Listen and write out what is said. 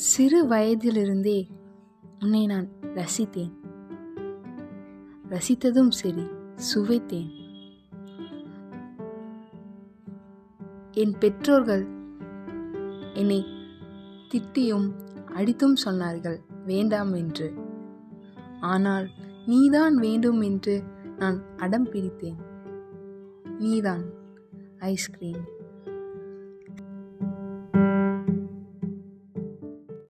சிறு வயதிலிருந்தே உன்னை நான் ரசித்தேன். ரசித்ததும் சரி சுவைத்தேன். என் பெற்றோர்கள் என்னை திட்டியும் அடித்தும் சொன்னார்கள் வேண்டாம் என்று. ஆனால் நீதான் வேண்டும் என்று நான் அடம் பிடித்தேன். நீதான் ஐஸ்கிரீம்